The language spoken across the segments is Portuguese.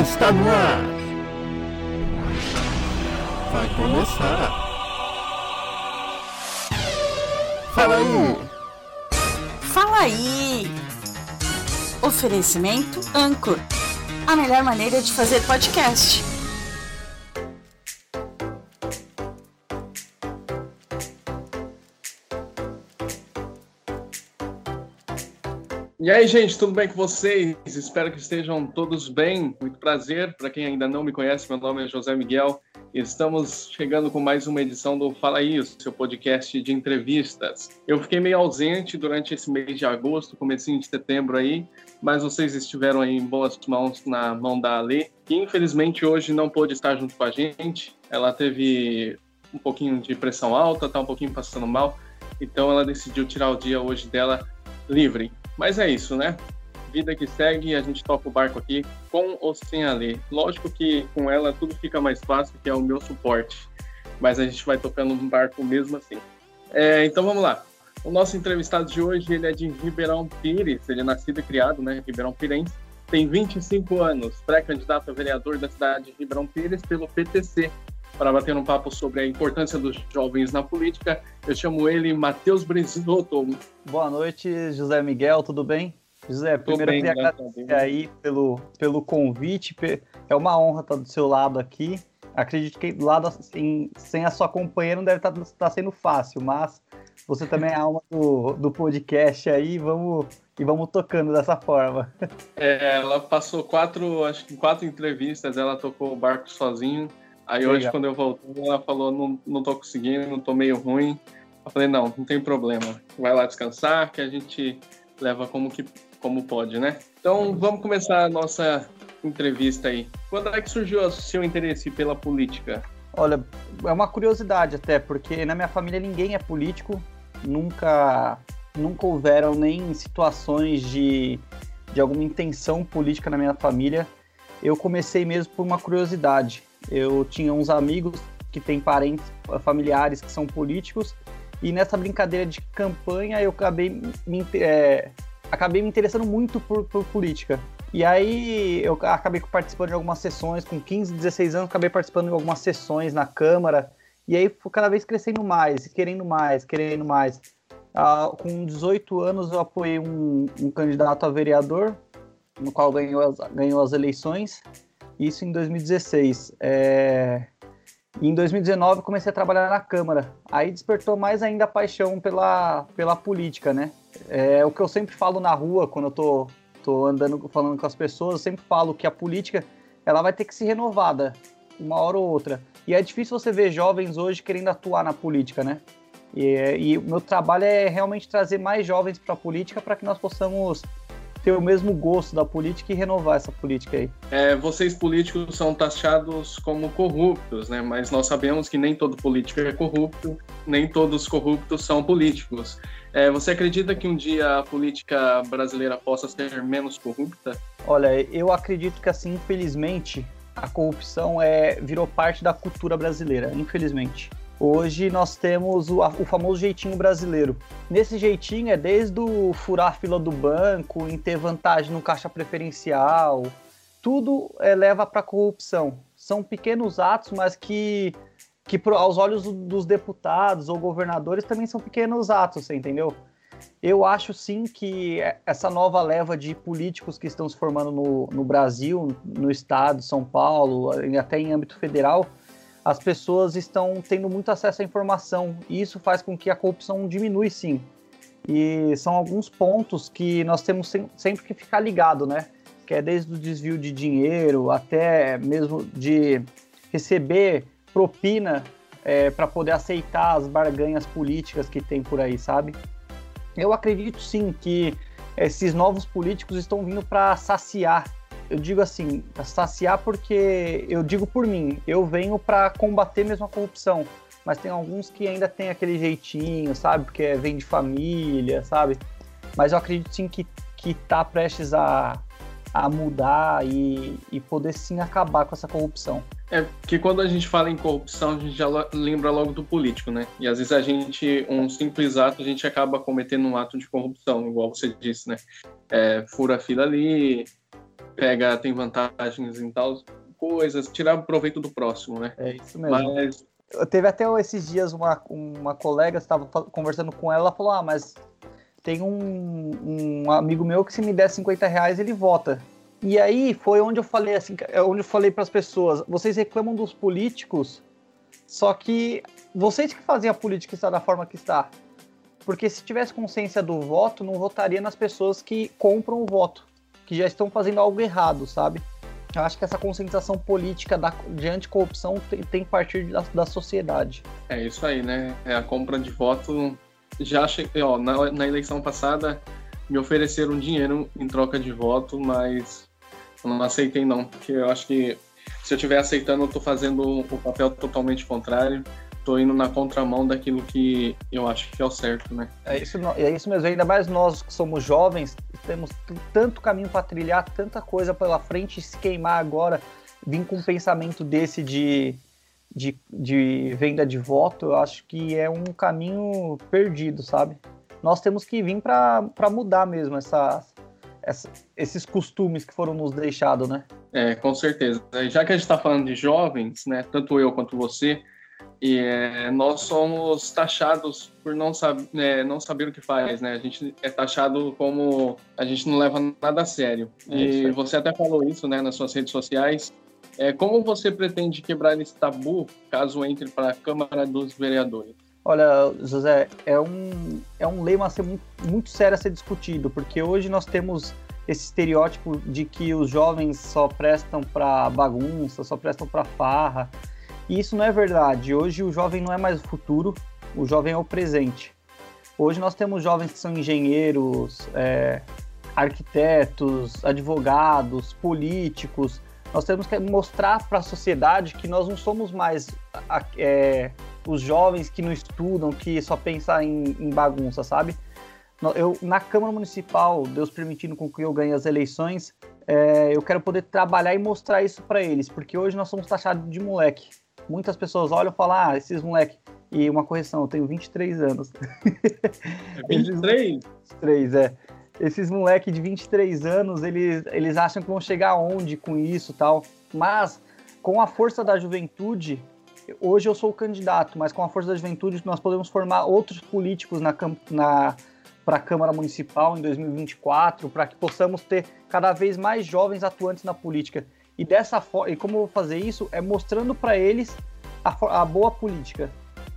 está no ar. Vai começar. Fala aí. Fala aí. Oferecimento Anchor. A melhor maneira de fazer podcast. E aí, gente, tudo bem com vocês? Espero que estejam todos bem. Muito prazer. Para quem ainda não me conhece, meu nome é José Miguel. Estamos chegando com mais uma edição do Fala Aí, o seu podcast de entrevistas. Eu fiquei meio ausente durante esse mês de agosto, comecinho de setembro aí, mas vocês estiveram aí em boas mãos na mão da Ale, que infelizmente hoje não pôde estar junto com a gente. Ela teve um pouquinho de pressão alta, tá um pouquinho passando mal, então ela decidiu tirar o dia hoje dela livre. Mas é isso, né? Vida que segue, a gente toca o barco aqui com ou sem a Lê. Lógico que com ela tudo fica mais fácil, que é o meu suporte. Mas a gente vai tocando um barco mesmo assim. É, então vamos lá. O nosso entrevistado de hoje, ele é de Ribeirão Pires, ele é nascido e criado, né, Ribeirão Pirense, tem 25 anos, pré-candidato a vereador da cidade de Ribeirão Pires pelo PTC. Para bater um papo sobre a importância dos jovens na política, eu chamo ele Matheus Brizotto. Boa noite, José Miguel, tudo bem? José, primeiro bem, eu queria agradecer aí pelo, pelo convite. É uma honra estar do seu lado aqui. Acredito que lado assim, sem a sua companheira não deve estar, estar sendo fácil, mas você também é a alma do, do podcast aí, vamos e vamos tocando dessa forma. É, ela passou quatro, acho que quatro entrevistas, ela tocou o barco sozinho. Aí Legal. hoje, quando eu voltei, ela falou: não, não tô conseguindo, não tô meio ruim. Eu falei: não, não tem problema. Vai lá descansar, que a gente leva como, que, como pode, né? Então, vamos começar a nossa entrevista aí. Quando é que surgiu o seu interesse pela política? Olha, é uma curiosidade até, porque na minha família ninguém é político, nunca, nunca houveram nem situações de, de alguma intenção política na minha família. Eu comecei mesmo por uma curiosidade. Eu tinha uns amigos que têm parentes familiares que são políticos, e nessa brincadeira de campanha eu acabei me, é, acabei me interessando muito por, por política. E aí eu acabei participando de algumas sessões, com 15, 16 anos, acabei participando de algumas sessões na Câmara, e aí cada vez crescendo mais, querendo mais, querendo mais. Ah, com 18 anos eu apoiei um, um, candidato a vereador, no qual ganhou as, ganhou as eleições, isso em 2016. É... Em 2019 comecei a trabalhar na Câmara, aí despertou mais ainda a paixão pela, pela política, né? É o que eu sempre falo na rua, quando eu tô tô andando falando com as pessoas, eu sempre falo que a política ela vai ter que ser renovada uma hora ou outra. E é difícil você ver jovens hoje querendo atuar na política, né? E, o meu trabalho é realmente trazer mais jovens para a política para que nós possamos ter o mesmo gosto da política e renovar essa política aí. É, vocês políticos são taxados como corruptos, né? Mas nós sabemos que nem todo político é corrupto, nem todos corruptos são políticos. É, você acredita que um dia a política brasileira possa ser menos corrupta? Olha, eu acredito que assim, infelizmente, a corrupção é virou parte da cultura brasileira, infelizmente. Hoje nós temos o, o, famoso jeitinho brasileiro. Nesse jeitinho é desde o furar a fila do banco, em ter vantagem no caixa preferencial, tudo é, leva para corrupção. São pequenos atos, mas que, que aos olhos dos deputados ou governadores também são pequenos atos, você entendeu? Eu acho sim que essa nova leva de políticos que estão se formando no, no Brasil, no estado São Paulo, até em âmbito federal, as pessoas estão tendo muito acesso à informação e isso faz com que a corrupção diminui sim. E são alguns pontos que nós temos sempre que ficar ligado, né? Que é desde o desvio de dinheiro até mesmo de receber propina é, para poder aceitar as barganhas políticas que tem por aí, sabe? Eu acredito sim que esses novos políticos estão vindo para saciar eu digo assim, saciar porque eu digo por mim, eu venho para combater mesmo a corrupção, mas tem alguns que ainda tem aquele jeitinho, sabe? Porque vem de família, sabe? Mas eu acredito sim que, que tá prestes a, a mudar e, e poder sim acabar com essa corrupção. É, que quando a gente fala em corrupção, a gente já lembra logo do político, né? E às vezes a gente, um simples ato, a gente acaba cometendo um ato de corrupção, igual você disse, né? É, fura a fila ali, pega, tem vantagens em tal coisas, tirar proveito do próximo, né? É isso mesmo. Mas Teve até esses dias uma, uma colega, estava conversando com ela, ela falou: Ah, mas tem um, um amigo meu que se me der 50 reais ele vota. E aí foi onde eu falei assim, é onde eu falei para as pessoas: vocês reclamam dos políticos, só que vocês que fazem a política estar da forma que está. Porque se tivesse consciência do voto, não votaria nas pessoas que compram o voto, que já estão fazendo algo errado, sabe? Eu acho que essa conscientização política da, de anticorrupção tem, tem que partir da, da sociedade. É isso aí, né? É a compra de voto. Já cheguei, ó, na, na eleição passada me ofereceram dinheiro em troca de voto, mas eu não aceitei não, porque eu acho que se eu estiver aceitando, eu estou fazendo o papel totalmente contrário tô indo na contramão daquilo que eu acho que é o certo, né? É isso, é isso mesmo, ainda mais nós que somos jovens, temos tanto caminho para trilhar, tanta coisa pela frente, se queimar agora, vir com um pensamento desse de, de, de venda de voto, eu acho que é um caminho perdido, sabe? Nós temos que vir para mudar mesmo essa, essa, esses costumes que foram nos deixados, né? É, com certeza. Já que a gente está falando de jovens, né, tanto eu quanto você, e é, nós somos taxados por não, sab é, não saber o que faz, né? A gente é taxado como a gente não leva nada a sério. É e você até falou isso, né, nas suas redes sociais. É, como você pretende quebrar esse tabu caso entre para a Câmara dos Vereadores? Olha, José, é um, é um lema a ser muito, muito sério a ser discutido, porque hoje nós temos esse estereótipo de que os jovens só prestam para bagunça, só prestam para farra. E isso não é verdade. Hoje o jovem não é mais o futuro, o jovem é o presente. Hoje nós temos jovens que são engenheiros, é, arquitetos, advogados, políticos. Nós temos que mostrar para a sociedade que nós não somos mais é, os jovens que não estudam, que só pensam em, em bagunça, sabe? Eu, na Câmara Municipal, Deus permitindo com que eu ganhe as eleições, é, eu quero poder trabalhar e mostrar isso para eles, porque hoje nós somos taxados de moleque muitas pessoas olham e falam, ah, esses moleque. E uma correção, eu tenho 23 anos. É 23? 23, é. Esses moleque de 23 anos, eles, eles acham que vão chegar aonde com isso tal. Mas, com a força da juventude, hoje eu sou o candidato, mas com a força da juventude nós podemos formar outros políticos na, na, para a Câmara Municipal em 2024, para que possamos ter cada vez mais jovens atuantes na política. E dessa forma, e como eu vou fazer isso é mostrando para eles a, a, boa política.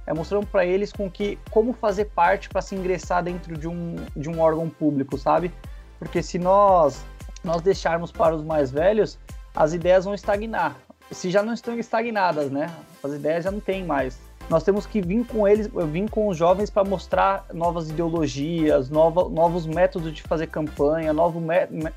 É mostrando para eles com que como fazer parte para se ingressar dentro de um, de um órgão público, sabe? Porque se nós nós deixarmos para os mais velhos, as ideias vão estagnar. Se já não estão estagnadas, né? As ideias já não tem mais. Nós temos que vir com eles, vir com os jovens para mostrar novas ideologias, nova, novos métodos de fazer campanha, novo,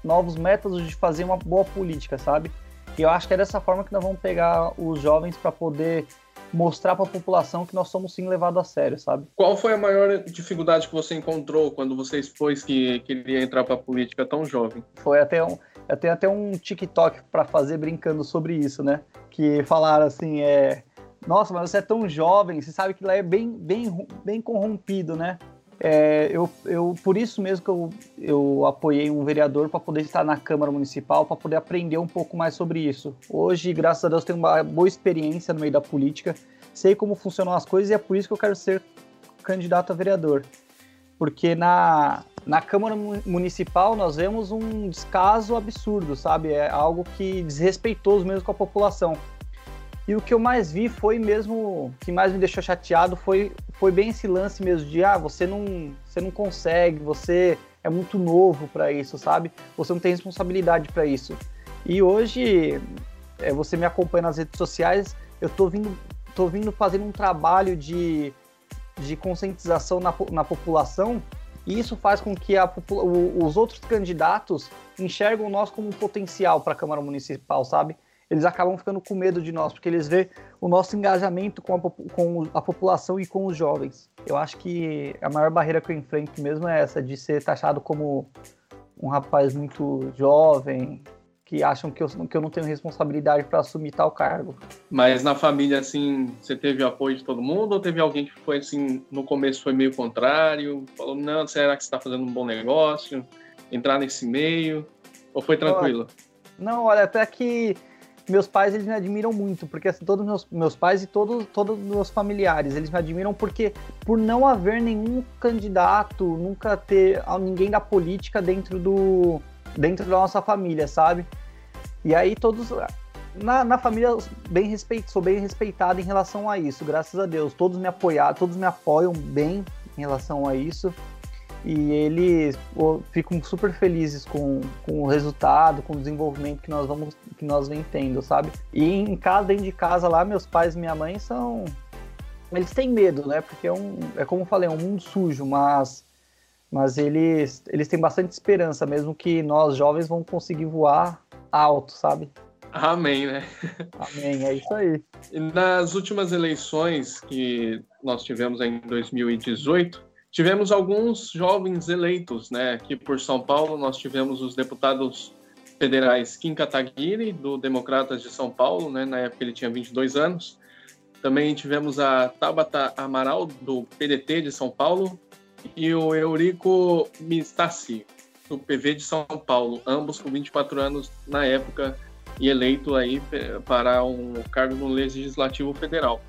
novos métodos de fazer uma boa política, sabe? E eu acho que é dessa forma que nós vamos pegar os jovens para poder mostrar para a população que nós somos sim levados a sério, sabe? Qual foi a maior dificuldade que você encontrou quando você expôs que queria entrar para a política tão jovem? Foi até um, eu tenho até um TikTok para fazer brincando sobre isso, né? Que falaram assim, é, nossa, mas você é tão jovem, você sabe que lá é bem, bem, bem corrompido, né? É, eu, eu, por isso mesmo que eu, eu apoiei um vereador para poder estar na Câmara Municipal, para poder aprender um pouco mais sobre isso. Hoje, graças a Deus, tenho uma boa experiência no meio da política, sei como funcionam as coisas e é por isso que eu quero ser candidato a vereador. Porque na, na Câmara Municipal nós vemos um descaso absurdo, sabe? É algo que desrespeitoso mesmo com a população. E o que eu mais vi foi mesmo, que mais me deixou chateado foi, foi bem esse lance mesmo de, ah, você não, você não consegue, você é muito novo para isso, sabe? Você não tem responsabilidade para isso. E hoje, é, você me acompanha nas redes sociais, eu tô vindo, tô vindo fazendo um trabalho de, de conscientização na, na população e isso faz com que a, os outros candidatos enxergam nós como um potencial para a Câmara Municipal, sabe? Eles acabam ficando com medo de nós, porque eles vê o nosso engajamento com a, com a população e com os jovens. Eu acho que a maior barreira que eu enfrento mesmo é essa, de ser taxado como um rapaz muito jovem, que acham que eu, que eu não tenho responsabilidade para assumir tal cargo. Mas na família, assim, você teve o apoio de todo mundo ou teve alguém que foi, assim, no começo foi meio contrário? Falou, não, será que você está fazendo um bom negócio? Entrar nesse meio? Ou foi tranquilo? Não, olha, até que meus pais eles me admiram muito, porque assim, todos meus meus pais e todos todos meus familiares, eles me admiram porque por não haver nenhum candidato, nunca ter ninguém da política dentro do dentro da nossa família, sabe? E aí todos na, na família bem respeito, sou bem respeitado em relação a isso, graças a Deus. Todos me apoiaram, todos me apoiam bem em relação a isso e eles pô, ficam super felizes com, com o resultado, com o desenvolvimento que nós vamos que nós vem tendo, sabe? E em casa, dentro de casa lá, meus pais e minha mãe são eles têm medo, né? Porque é um é como eu falei, é um mundo sujo, mas mas eles eles têm bastante esperança, mesmo que nós jovens vamos conseguir voar alto, sabe? Amém, né? Amém, é isso aí. Nas últimas eleições que nós tivemos em 2018, Tivemos alguns jovens eleitos, né? Aqui por São Paulo, nós tivemos os deputados federais Kim Kataguiri, do Democratas de São Paulo, né? Na época ele tinha 22 anos. Também tivemos a Tabata Amaral, do PDT de São Paulo, e o Eurico Mistassi, do PV de São Paulo, ambos com 24 anos na época e eleito aí para um cargo no Legislativo Federal.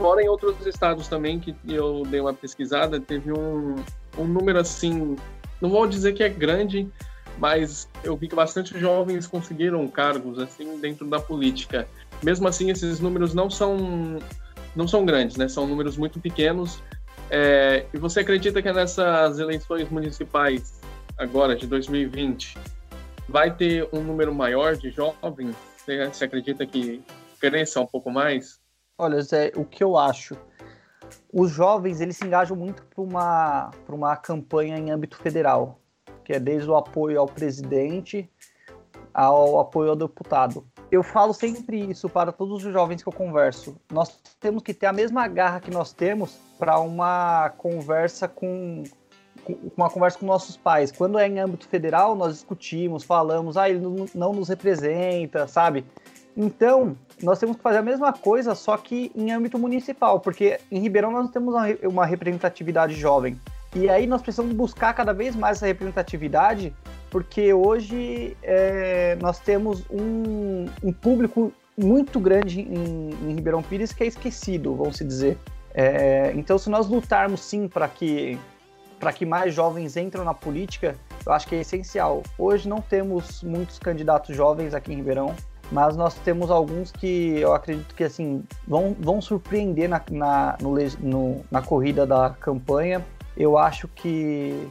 Fora em outros estados também, que eu dei uma pesquisada, teve um, um número assim, não vou dizer que é grande, mas eu vi que bastante jovens conseguiram cargos assim dentro da política. Mesmo assim, esses números não são não são grandes, né? São números muito pequenos. É, e você acredita que nessas eleições municipais agora de 2020 vai ter um número maior de jovens? Você, você acredita que cresça um pouco mais? Olha, Zé, o que eu acho? Os jovens, eles se engajam muito para uma, uma campanha em âmbito federal, que é desde o apoio ao presidente ao apoio ao deputado. Eu falo sempre isso para todos os jovens que eu converso. Nós temos que ter a mesma garra que nós temos para uma conversa com uma conversa com nossos pais. Quando é em âmbito federal, nós discutimos, falamos, ah, ele não, não nos representa, sabe? Então, nós temos que fazer a mesma coisa, só que em âmbito municipal, porque em Ribeirão nós temos uma representatividade jovem. E aí nós precisamos buscar cada vez mais essa representatividade, porque hoje é, nós temos um, um, público muito grande em, em, Ribeirão Pires que é esquecido, vamos se dizer. É, então, se nós lutarmos sim para que para que mais jovens entrem na política, eu acho que é essencial. Hoje não temos muitos candidatos jovens aqui em Ribeirão mas nós temos alguns que eu acredito que assim vão, vão surpreender na, na, no, no, na corrida da campanha. Eu acho que,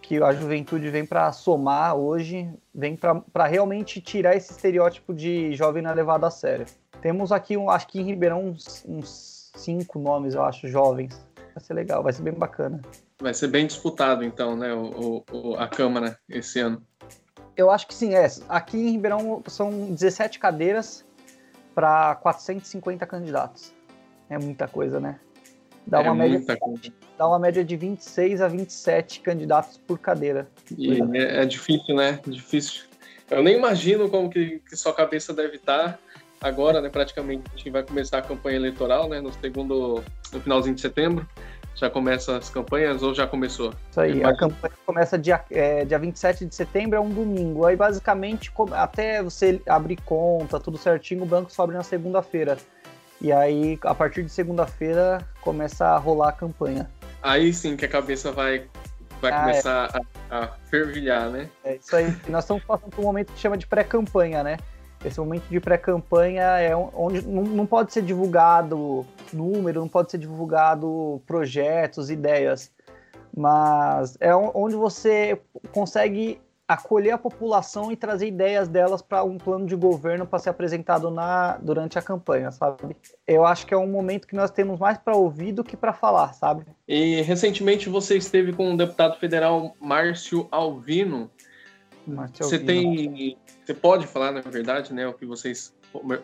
que a juventude vem para somar hoje, vem para realmente tirar esse estereótipo de jovem na levada a sério. Temos aqui, um, acho que em Ribeirão, uns, uns cinco nomes, eu acho, jovens. Vai ser legal, vai ser bem bacana. Vai ser bem disputado, então, né, o, o a Câmara esse ano. Eu acho que sim, é. Aqui em Ribeirão são 17 cadeiras para 450 candidatos. É muita coisa, né? Dá, é uma média, dá uma média de 26 a 27 candidatos por cadeira. E é, é, difícil, né? Difícil. Eu nem imagino como que, que sua cabeça deve estar agora, né? Praticamente vai começar a campanha eleitoral, né? No segundo, no finalzinho de setembro. Já começa as campanhas ou já começou? Isso aí, a campanha começa dia, é, dia 27 de setembro, é um domingo. Aí, basicamente, até você abrir conta, tudo certinho, o banco só abre na segunda-feira. E aí, a partir de segunda-feira, começa a rolar a campanha. Aí sim que a cabeça vai, vai ah, começar é. a, a fervilhar, né? É isso aí. Nós estamos passando por um momento que chama de pré-campanha, né? Esse momento de pré-campanha é onde não pode ser divulgado número, não pode ser divulgado projetos, ideias, mas é onde você consegue acolher a população e trazer ideias delas para um plano de governo para ser apresentado na, durante a campanha, sabe? Eu acho que é um momento que nós temos mais para ouvir do que para falar, sabe? E recentemente você esteve com o deputado federal Márcio Alvino. Você tem você pode falar, na verdade, né, o que vocês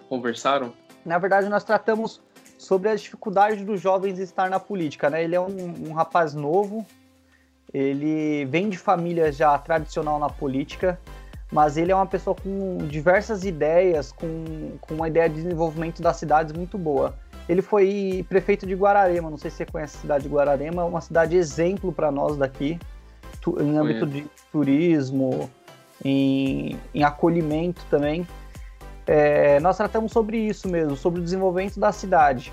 conversaram? Na verdade, nós tratamos sobre as dificuldades dos jovens estar na política, né? Ele é um, um rapaz novo, ele vem de família já tradicional na política, mas ele é uma pessoa com diversas ideias, com, com uma ideia de desenvolvimento das cidades muito boa. Ele foi prefeito de Guararema, não sei se você conhece a cidade de Guararema, uma cidade exemplo para nós daqui, em âmbito de turismo, em, em acolhimento também. É, nós tratamos sobre isso mesmo, sobre o desenvolvimento da cidade.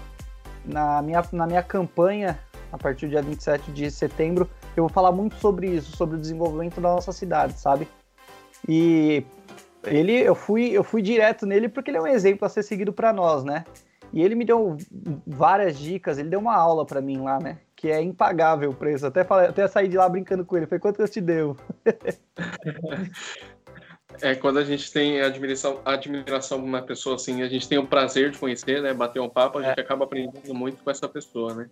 Na minha, na minha campanha, a partir do dia 27 de setembro, eu vou falar muito sobre isso, sobre o desenvolvimento da nossa cidade, sabe? E ele, eu fui, eu fui direto nele porque ele é um exemplo a ser seguido para nós, né? E ele me deu várias dicas, ele deu uma aula para mim lá, né? Que é impagável o preço. Até, falei, até saí de lá brincando com ele. Foi quanto eu te devo? É, quando a gente tem admiração, admiração por uma pessoa assim, a gente tem o prazer de conhecer, né? Bater um papo, a gente é. acaba aprendendo muito com essa pessoa, né?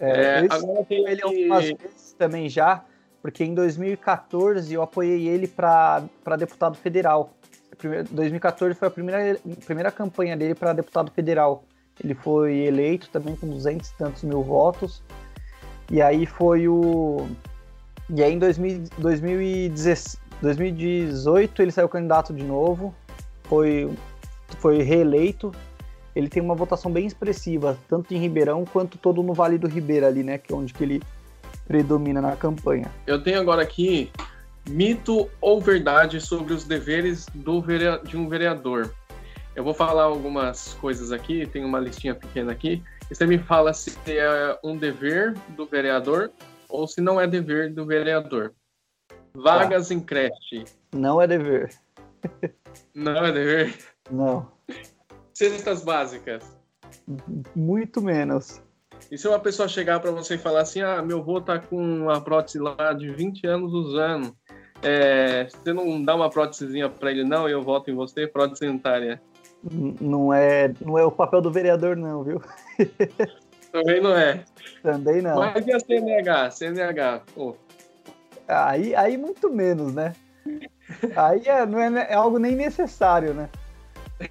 É, é agora tem ele algumas vezes também já, porque em 2014 eu apoiei ele para deputado federal. 2014 foi a primeira, primeira campanha dele para deputado federal. Ele foi eleito também com 200 e tantos mil votos. E aí foi o. E aí em 2000, 2016, 2018 ele saiu candidato de novo, foi, foi reeleito. Ele tem uma votação bem expressiva, tanto em Ribeirão quanto todo no Vale do Ribeira ali, né? Que é onde que ele predomina na campanha. Eu tenho agora aqui mito ou verdade sobre os deveres do de um vereador. Eu vou falar algumas coisas aqui, tem uma listinha pequena aqui. E você me fala se é um dever do vereador ou se não é dever do vereador. Vagas tá. em creche. Não é dever. Não é dever? Não. Cestas básicas. Muito menos. E se uma pessoa chegar para você e falar assim: ah, meu avô tá com uma prótese lá de 20 anos usando, é, você não dá uma prótesezinha para ele, não, eu voto em você, prótese sanitária? Não é, não é o papel do vereador, não, viu? Também não é. Também não. Mas e a CNH? CNH, pô, Aí, aí muito menos, né? Aí é, não é, é algo nem necessário, né?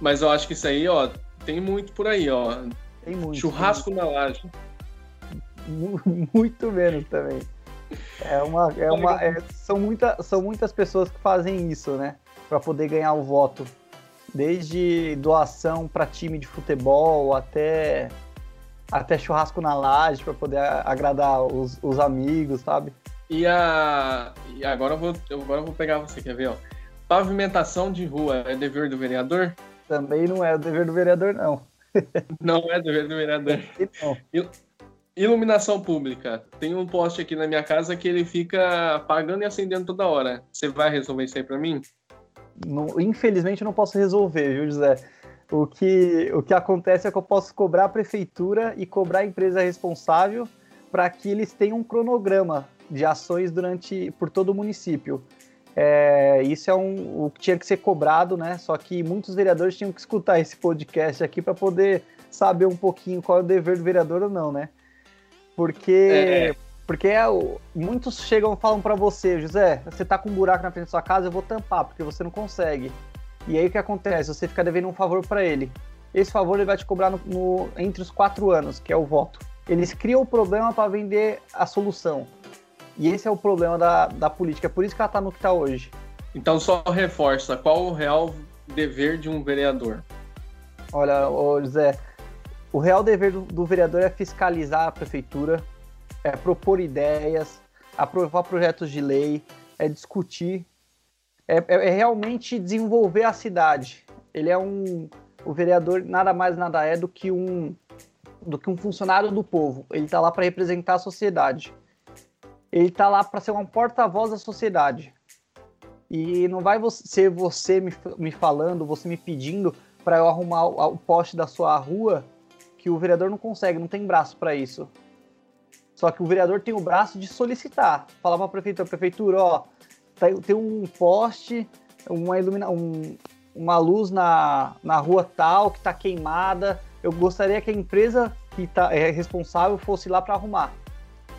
Mas eu acho que isso aí, ó, tem muito por aí, ó. Tem muito. Churrasco tem na laje. Muito menos também. É uma, é uma, é, são, muita, são muitas pessoas que fazem isso, né? Para poder ganhar o voto. Desde doação para time de futebol até, até churrasco na laje para poder agradar os, os amigos, sabe? E, a, e agora, eu vou, agora eu vou pegar você, quer ver? Ó. Pavimentação de rua é dever do vereador? Também não é dever do vereador, não. não é dever do vereador. Não. Iluminação pública. Tem um poste aqui na minha casa que ele fica apagando e acendendo toda hora. Você vai resolver isso aí para mim? Não, infelizmente não posso resolver, viu, José? O que, o que acontece é que eu posso cobrar a prefeitura e cobrar a empresa responsável para que eles tenham um cronograma de ações durante por todo o município. É, isso é um, o que tinha que ser cobrado, né? Só que muitos vereadores tinham que escutar esse podcast aqui para poder saber um pouquinho qual é o dever do vereador ou não, né? Porque, é. Porque é, muitos chegam e falam para você, José, você tá com um buraco na frente da sua casa, eu vou tampar, porque você não consegue. E aí o que acontece? Você fica devendo um favor para ele. Esse favor ele vai te cobrar no, no, entre os quatro anos, que é o voto. Eles criam o problema para vender a solução. E esse é o problema da, da política, é por isso que ela está no que está hoje. Então só reforça, qual o real dever de um vereador? Olha, ô José, o real dever do, do vereador é fiscalizar a prefeitura, é propor ideias, aprovar projetos de lei, é discutir, é, é, é, realmente desenvolver a cidade. Ele é um. O vereador nada mais nada é do que um do que um funcionário do povo. Ele está lá para representar a sociedade ele tá lá para ser um porta-voz da sociedade. E não vai ser você me, me falando, você me pedindo para eu arrumar o, o, poste da sua rua, que o vereador não consegue, não tem braço para isso. Só que o vereador tem o braço de solicitar, falar para a prefeitura, prefeitura, ó, tem, tem um poste, uma ilumina, um, uma luz na, na rua tal que está queimada. Eu gostaria que a empresa que tá, é responsável fosse lá para arrumar.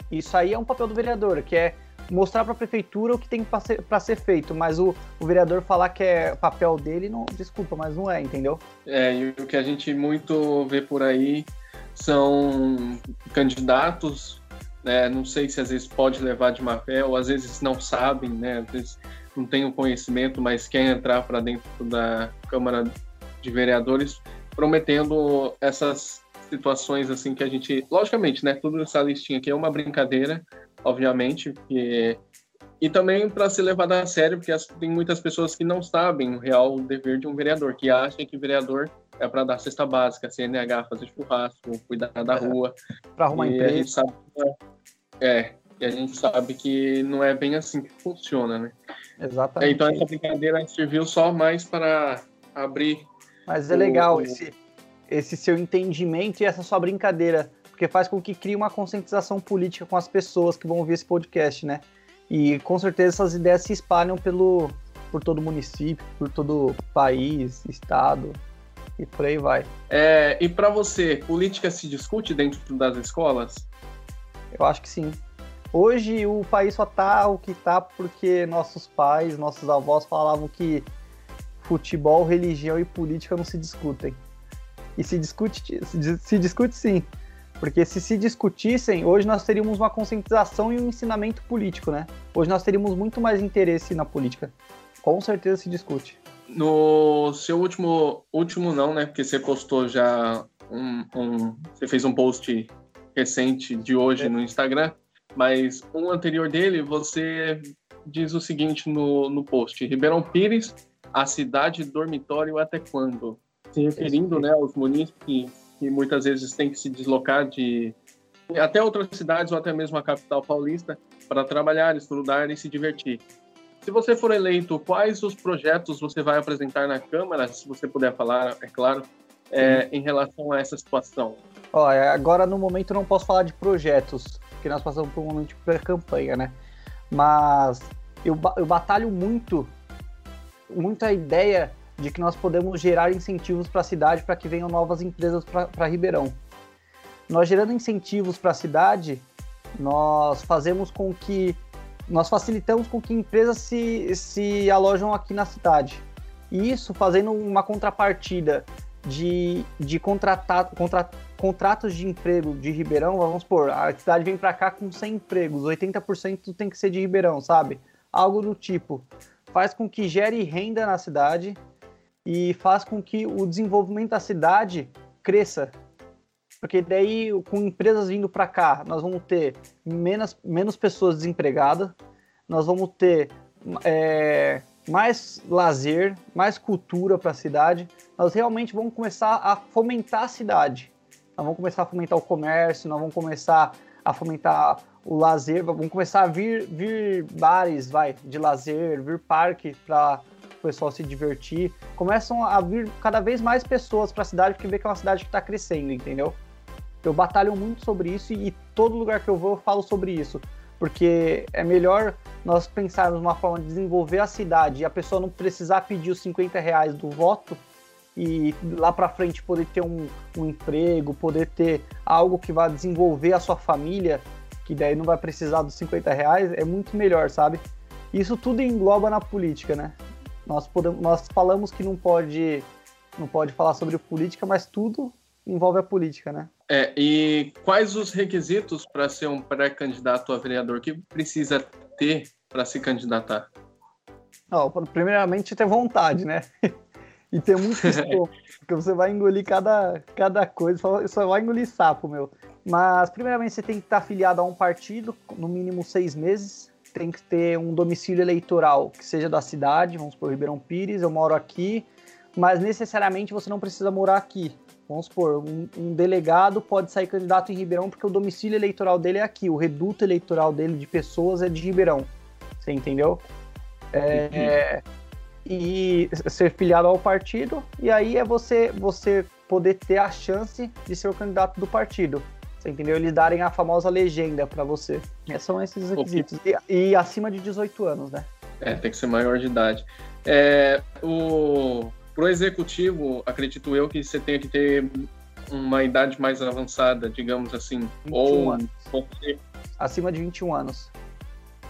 Isso aí é um papel do vereador, que é mostrar para a prefeitura o que tem para ser, ser, feito, mas o, o, vereador falar que é papel dele, não, desculpa, mas não é, entendeu? É, e o que a gente muito vê por aí são candidatos, né, não sei se às vezes pode levar de má fé, ou às vezes não sabem, né, às vezes não tem o conhecimento, mas quer entrar para dentro da Câmara de Vereadores prometendo essas situações assim que a gente, logicamente, né, tudo essa listinha aqui é uma brincadeira, obviamente, que e também para ser levado a sério, porque tem muitas pessoas que não sabem o real dever de um vereador, que acham que vereador é para dar cesta básica, CNH, fazer churrasco, cuidar da rua. Para arrumar e emprego. A gente sabe que é, é, e a gente sabe que não é bem assim que funciona, né? Exatamente. Então essa brincadeira serviu só mais para abrir. Mas é o- legal esse, esse seu entendimento e essa sua brincadeira, porque faz com que crie uma conscientização política com as pessoas que vão ouvir esse podcast, né? E com certeza essas ideias se espalham pelo, por todo o município, por todo o país, estado e por aí vai. É, e para você, política se discute dentro das escolas? Eu acho que sim. Hoje o país só tá o que tá porque nossos pais, nossos avós falavam que futebol, religião e política não se discutem. E se discute, se dis- se discute sim. Porque se se discutissem, hoje nós teríamos uma conscientização e um ensinamento político, né? Hoje nós teríamos muito mais interesse na política. Com certeza se discute. No seu último, último não, né? Porque você postou já um, um- você fez um post recente de hoje no Instagram, mas um anterior dele, você diz o seguinte no, no post: Ribeirão Pires, a cidade dormitório até quando? Se referindo, né, aos munícipes que, que muitas vezes têm que se deslocar de até outras cidades ou até mesmo a capital paulista para trabalhar, estudar e se divertir. Se você for eleito, quais os projetos você vai apresentar na Câmara, se você puder falar, é claro, é, em relação a essa situação? Ó, é, agora no momento não posso falar de projetos, porque nós passamos por um momento de pré-campanha, né? Mas eu, eu batalho muito, muito a ideia de que nós podemos gerar incentivos para a cidade para que venham novas empresas para Ribeirão. Nós gerando incentivos para a cidade, nós fazemos com que nós facilitamos com que empresas se, se alojam aqui na cidade. E isso fazendo uma contrapartida de, de contratar, contra, contratos de emprego de Ribeirão, vamos supor, a cidade vem para cá com 100 empregos, 80% tem que ser de Ribeirão, sabe? Algo do tipo. Faz com que gere renda na cidade e faz com que o desenvolvimento da cidade cresça. Porque daí, com empresas vindo para cá, nós vamos ter menos, menos pessoas desempregadas, nós vamos ter é, mais lazer, mais cultura para a cidade. Nós realmente vamos começar a fomentar a cidade. Nós vamos começar a fomentar o comércio, nós vamos começar a fomentar o lazer, vamos começar a vir, vir bares, vai, de lazer, vir parque para o pessoal se divertir. Começam a vir cada vez mais pessoas para a cidade porque vê que é uma cidade que está crescendo, entendeu? Eu batalho muito sobre isso e, e todo lugar que eu vou eu falo sobre isso porque é melhor nós pensarmos uma forma de desenvolver a cidade e a pessoa não precisar pedir os 50 reais do voto e lá para frente poder ter um, um, emprego, poder ter algo que vá desenvolver a sua família, que daí não vai precisar dos 50 reais, é muito melhor, sabe? Isso tudo engloba na política, né? Nós, podemos, nós falamos que não pode, não pode falar sobre política, mas tudo envolve a política, né? É, e quais os requisitos para ser um pré-candidato a vereador que precisa ter para se candidatar? Não, primeiramente ter vontade, né? e ter muito estômago, porque você vai engolir cada, cada coisa, só, só vai engolir sapo, meu. Mas, primeiramente, você tem que estar afiliado a um partido, no mínimo seis meses, tem que ter um domicílio eleitoral que seja da cidade, vamos por Ribeirão Pires, eu moro aqui, mas necessariamente você não precisa morar aqui. Vamos supor, um, um, delegado pode sair candidato em Ribeirão porque o domicílio eleitoral dele é aqui, o reduto eleitoral dele de pessoas é de Ribeirão. Você entendeu? É, e ser filiado ao partido, e aí é você, você poder ter a chance de ser o candidato do partido. Você entendeu? Eles darem a famosa legenda para você. É, são esses requisitos. E, e, acima de 18 anos, né? É, tem que ser maior de idade. É, o Pro executivo, acredito eu que você tenha que ter uma idade mais avançada, digamos assim. Ou anos. acima de 21 anos.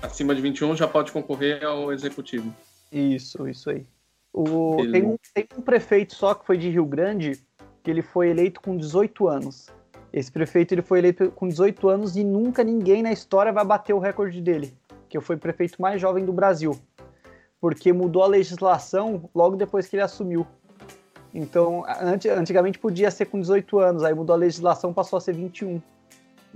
Acima de 21 já pode concorrer ao executivo. Isso, isso aí. O, tem, um, tem um prefeito só que foi de Rio Grande, que ele foi eleito com 18 anos. Esse prefeito ele foi eleito com 18 anos e nunca ninguém na história vai bater o recorde dele, que foi o prefeito mais jovem do Brasil porque mudou a legislação logo depois que ele assumiu. Então, antigamente podia ser com 18 anos, aí mudou a legislação, passou a ser 21.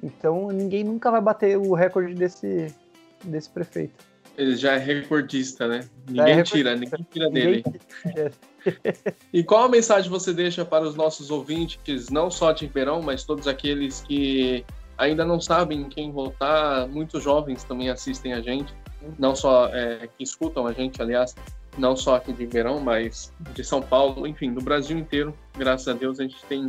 Então, ninguém nunca vai bater o recorde desse, desse prefeito. Ele já é recordista, né? Ninguém é tira, ninguém tira dele. Ninguém... e qual a mensagem você deixa para os nossos ouvintes, não só de Ribeirão, mas todos aqueles que ainda não sabem quem votar? Muitos jovens também assistem a gente, não só é, que escutam a gente, aliás, não só aqui de Ribeirão, mas de São Paulo, enfim, do Brasil inteiro. Graças a Deus a gente tem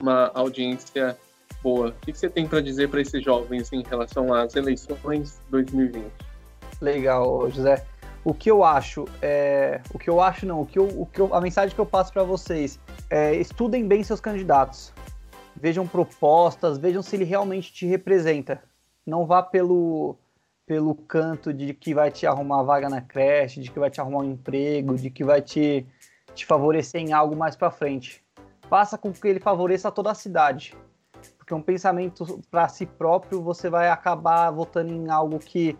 uma audiência boa. O que você tem para dizer para esses jovens em relação às eleições 2020? Legal, José. O que eu acho, é, o que eu acho não, o que eu, o que eu, a mensagem que eu passo para vocês é estudem bem seus candidatos, vejam propostas, vejam se ele realmente te representa. Não vá pelo pelo canto de que vai te arrumar vaga na creche, de que vai te arrumar um emprego, de que vai te, te favorecer em algo mais para frente. Faça com que ele favoreça toda a cidade. Porque um pensamento para si próprio, você vai acabar votando em algo que,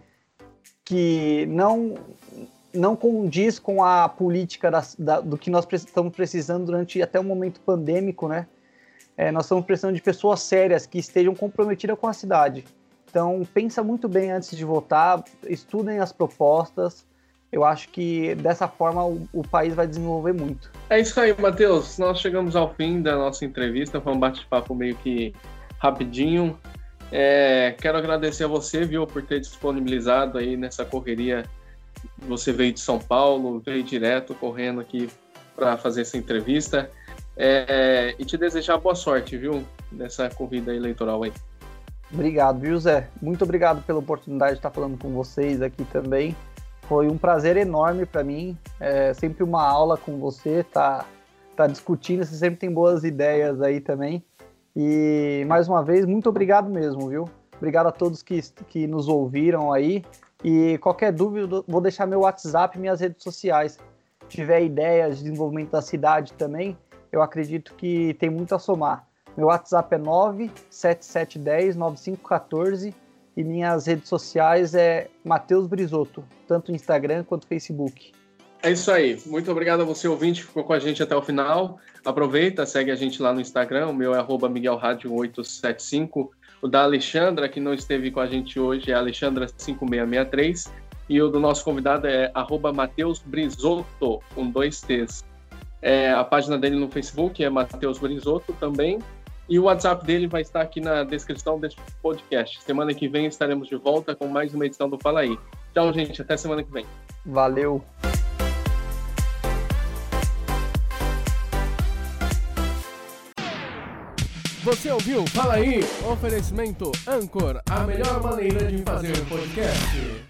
que não, não condiz com a política da, da, do que nós estamos precisando durante até o momento pandêmico, né? É, nós estamos precisando de pessoas sérias que estejam comprometidas com a cidade. Então, pensa muito bem antes de votar, estudem as propostas. Eu acho que dessa forma o, o país vai desenvolver muito. É isso aí, Matheus. Nós chegamos ao fim da nossa entrevista. Foi um bate-papo meio que rapidinho. É, quero agradecer a você, viu, por ter disponibilizado aí nessa correria. Você veio de São Paulo, veio direto correndo aqui para fazer essa entrevista. É, e te desejar boa sorte, viu, nessa corrida eleitoral aí. Obrigado, Zé? Muito obrigado pela oportunidade de estar falando com vocês aqui também. Foi um prazer enorme para mim. É sempre uma aula com você, tá, tá discutindo. Você sempre tem boas ideias aí também. E mais uma vez, muito obrigado mesmo, viu? Obrigado a todos que, que nos ouviram aí. E qualquer dúvida, vou deixar meu WhatsApp e minhas redes sociais. Se tiver ideias de desenvolvimento da cidade também, eu acredito que tem muito a somar. Meu WhatsApp é 977109514 e minhas redes sociais é Matheus Brisotto, tanto Instagram quanto Facebook. É isso aí. Muito obrigado a você, ouvinte, que ficou com a gente até o final. Aproveita, segue a gente lá no Instagram. O meu é MiguelRádio875. O da Alexandra, que não esteve com a gente hoje, é Alexandra5663. E o do nosso convidado é Matheus Brisotto, com dois T's. É, a página dele no Facebook é Matheus Brisotto também. E o WhatsApp dele vai estar aqui na descrição deste podcast. Semana que vem estaremos de volta com mais uma edição do Fala Aí. Tchau, gente. Até semana que vem. Valeu. Você ouviu? Fala aí! Oferecimento Anchor, a melhor maneira de fazer podcast.